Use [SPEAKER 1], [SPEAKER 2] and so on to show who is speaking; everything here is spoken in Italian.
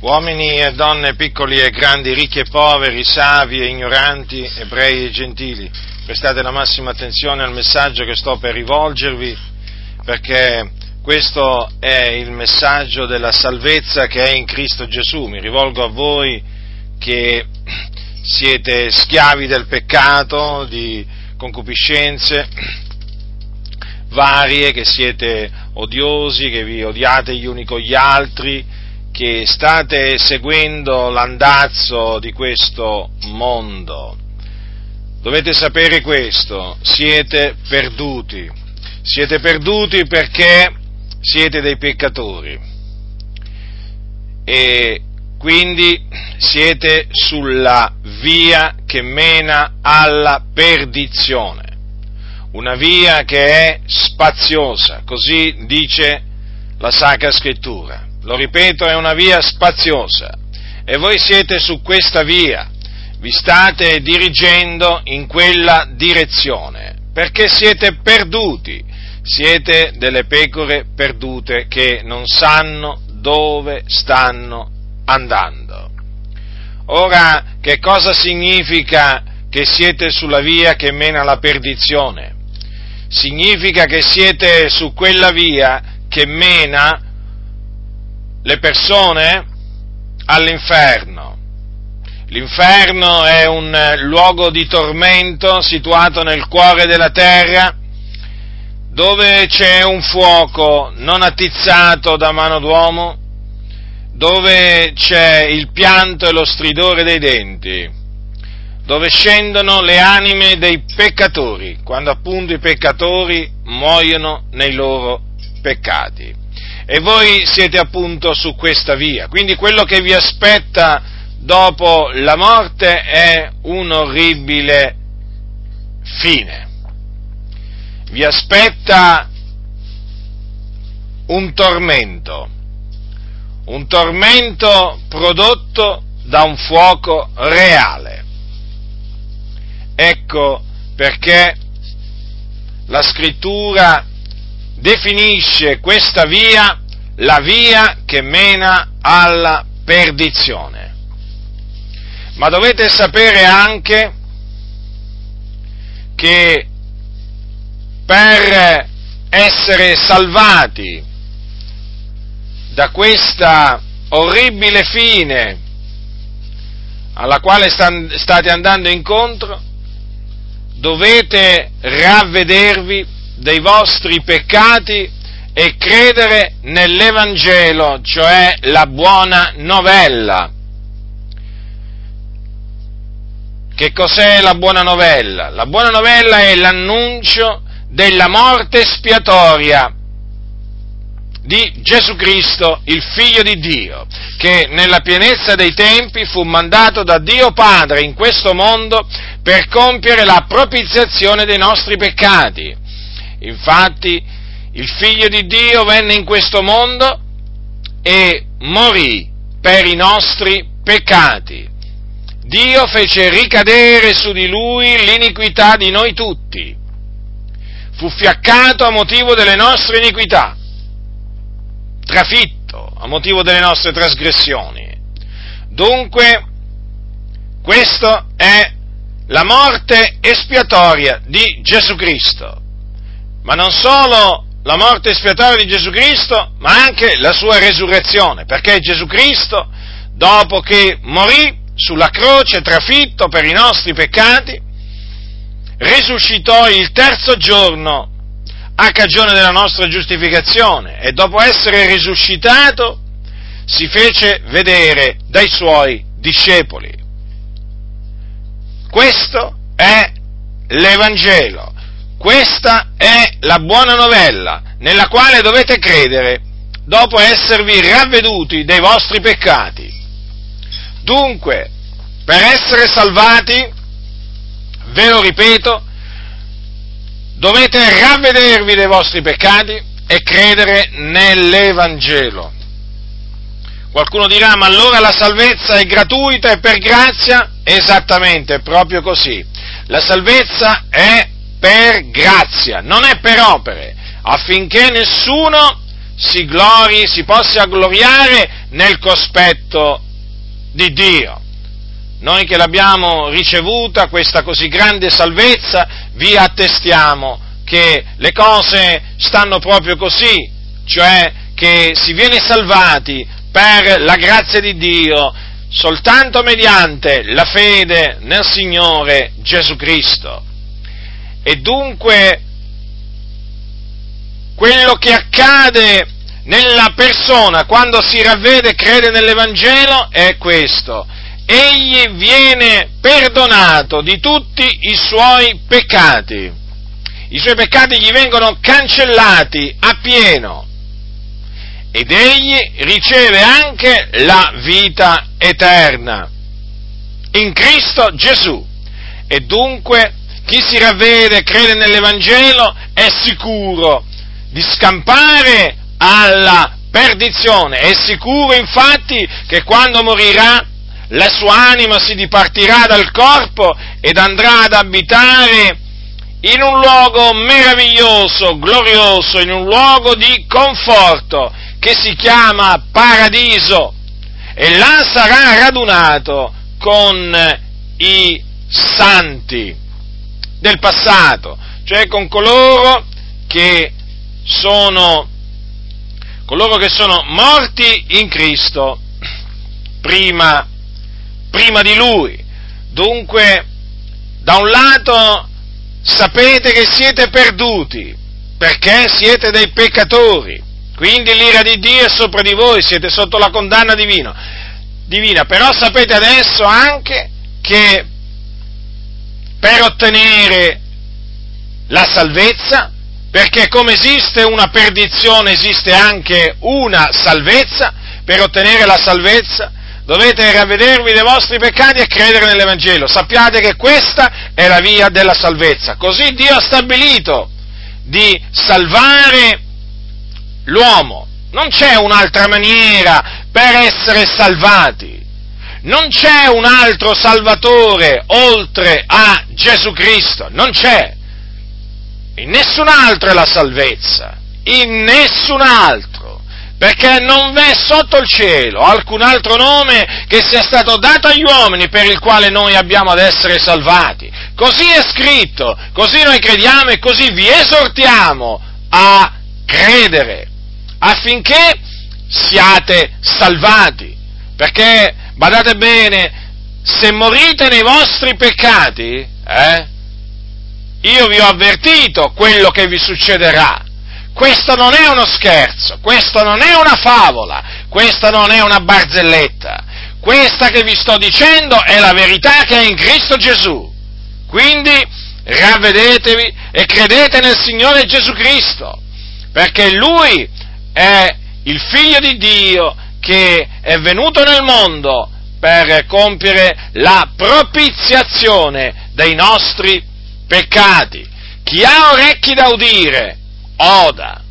[SPEAKER 1] uomini e donne, piccoli e grandi, ricchi e poveri, savi e ignoranti, ebrei e gentili, prestate la massima attenzione al messaggio che sto per rivolgervi, perché questo è il messaggio della salvezza che è in Cristo Gesù. Mi rivolgo a voi che siete schiavi del peccato, di concupiscenze varie, che siete odiosi, che vi odiate gli uni con gli altri, che state seguendo l'andazzo di questo mondo. Dovete sapere questo, siete perduti, siete perduti perché siete dei peccatori e quindi siete sulla via che mena alla perdizione una via che è spaziosa, così dice la Sacra Scrittura. Lo ripeto, è una via spaziosa e voi siete su questa via, vi state dirigendo in quella direzione, perché siete perduti, siete delle pecore perdute che non sanno dove stanno andando. Ora, che cosa significa che siete sulla via che mena alla perdizione? significa che siete su quella via che mena le persone all'inferno. L'inferno è un luogo di tormento situato nel cuore della terra dove c'è un fuoco non attizzato da mano d'uomo, dove c'è il pianto e lo stridore dei denti dove scendono le anime dei peccatori, quando appunto i peccatori muoiono nei loro peccati. E voi siete appunto su questa via, quindi quello che vi aspetta dopo la morte è un orribile fine. Vi aspetta un tormento, un tormento prodotto da un fuoco reale. Ecco perché la scrittura definisce questa via la via che mena alla perdizione. Ma dovete sapere anche che per essere salvati da questa orribile fine alla quale state andando incontro, dovete ravvedervi dei vostri peccati e credere nell'Evangelo, cioè la buona novella. Che cos'è la buona novella? La buona novella è l'annuncio della morte spiatoria di Gesù Cristo, il Figlio di Dio, che nella pienezza dei tempi fu mandato da Dio Padre in questo mondo per compiere la propiziazione dei nostri peccati. Infatti, il Figlio di Dio venne in questo mondo e morì per i nostri peccati. Dio fece ricadere su di lui l'iniquità di noi tutti. Fu fiaccato a motivo delle nostre iniquità trafitto a motivo delle nostre trasgressioni. Dunque, questa è la morte espiatoria di Gesù Cristo, ma non solo la morte espiatoria di Gesù Cristo, ma anche la sua resurrezione, perché Gesù Cristo, dopo che morì sulla croce trafitto per i nostri peccati, risuscitò il terzo giorno a cagione della nostra giustificazione e dopo essere risuscitato si fece vedere dai suoi discepoli. Questo è l'Evangelo, questa è la buona novella nella quale dovete credere dopo esservi ravveduti dei vostri peccati. Dunque, per essere salvati, ve lo ripeto, dovete ravvedervi dei vostri peccati e credere nell'Evangelo. Qualcuno dirà, ma allora la salvezza è gratuita e per grazia? Esattamente, è proprio così. La salvezza è per grazia, non è per opere, affinché nessuno si glori, si possa gloriare nel cospetto di Dio. Noi che l'abbiamo ricevuta, questa così grande salvezza, vi attestiamo che le cose stanno proprio così, cioè che si viene salvati per la grazia di Dio soltanto mediante la fede nel Signore Gesù Cristo. E dunque quello che accade nella persona quando si ravvede e crede nell'Evangelo è questo. Egli viene perdonato di tutti i suoi peccati. I suoi peccati gli vengono cancellati a pieno ed egli riceve anche la vita eterna in Cristo Gesù. E dunque chi si ravvede e crede nell'Evangelo è sicuro di scampare alla perdizione, è sicuro infatti che quando morirà la sua anima si dipartirà dal corpo ed andrà ad abitare in un luogo meraviglioso, glorioso, in un luogo di conforto che si chiama paradiso. E là sarà radunato con i santi del passato, cioè con coloro che sono, coloro che sono morti in Cristo prima, prima di Lui. Dunque, da un lato sapete che siete perduti perché siete dei peccatori, quindi l'ira di Dio è sopra di voi, siete sotto la condanna divino, divina, però sapete adesso anche che per ottenere la salvezza, perché come esiste una perdizione esiste anche una salvezza, per ottenere la salvezza dovete ravvedervi dei vostri peccati e credere nell'Evangelo. Sappiate che questa è la via della salvezza. Così Dio ha stabilito di salvare l'uomo. Non c'è un'altra maniera per essere salvati. Non c'è un altro Salvatore oltre a Gesù Cristo. Non c'è. In nessun altro è la salvezza. In nessun altro perché non v'è sotto il cielo alcun altro nome che sia stato dato agli uomini per il quale noi abbiamo ad essere salvati. Così è scritto, così noi crediamo e così vi esortiamo a credere affinché siate salvati. Perché, badate bene, se morite nei vostri peccati, eh, io vi ho avvertito quello che vi succederà. Questo non è uno scherzo, questo non è una favola, questa non è una barzelletta. Questa che vi sto dicendo è la verità che è in Cristo Gesù. Quindi ravvedetevi e credete nel Signore Gesù Cristo, perché Lui è il Figlio di Dio che è venuto nel mondo per compiere la propiziazione dei nostri peccati. Chi ha orecchi da udire, oda.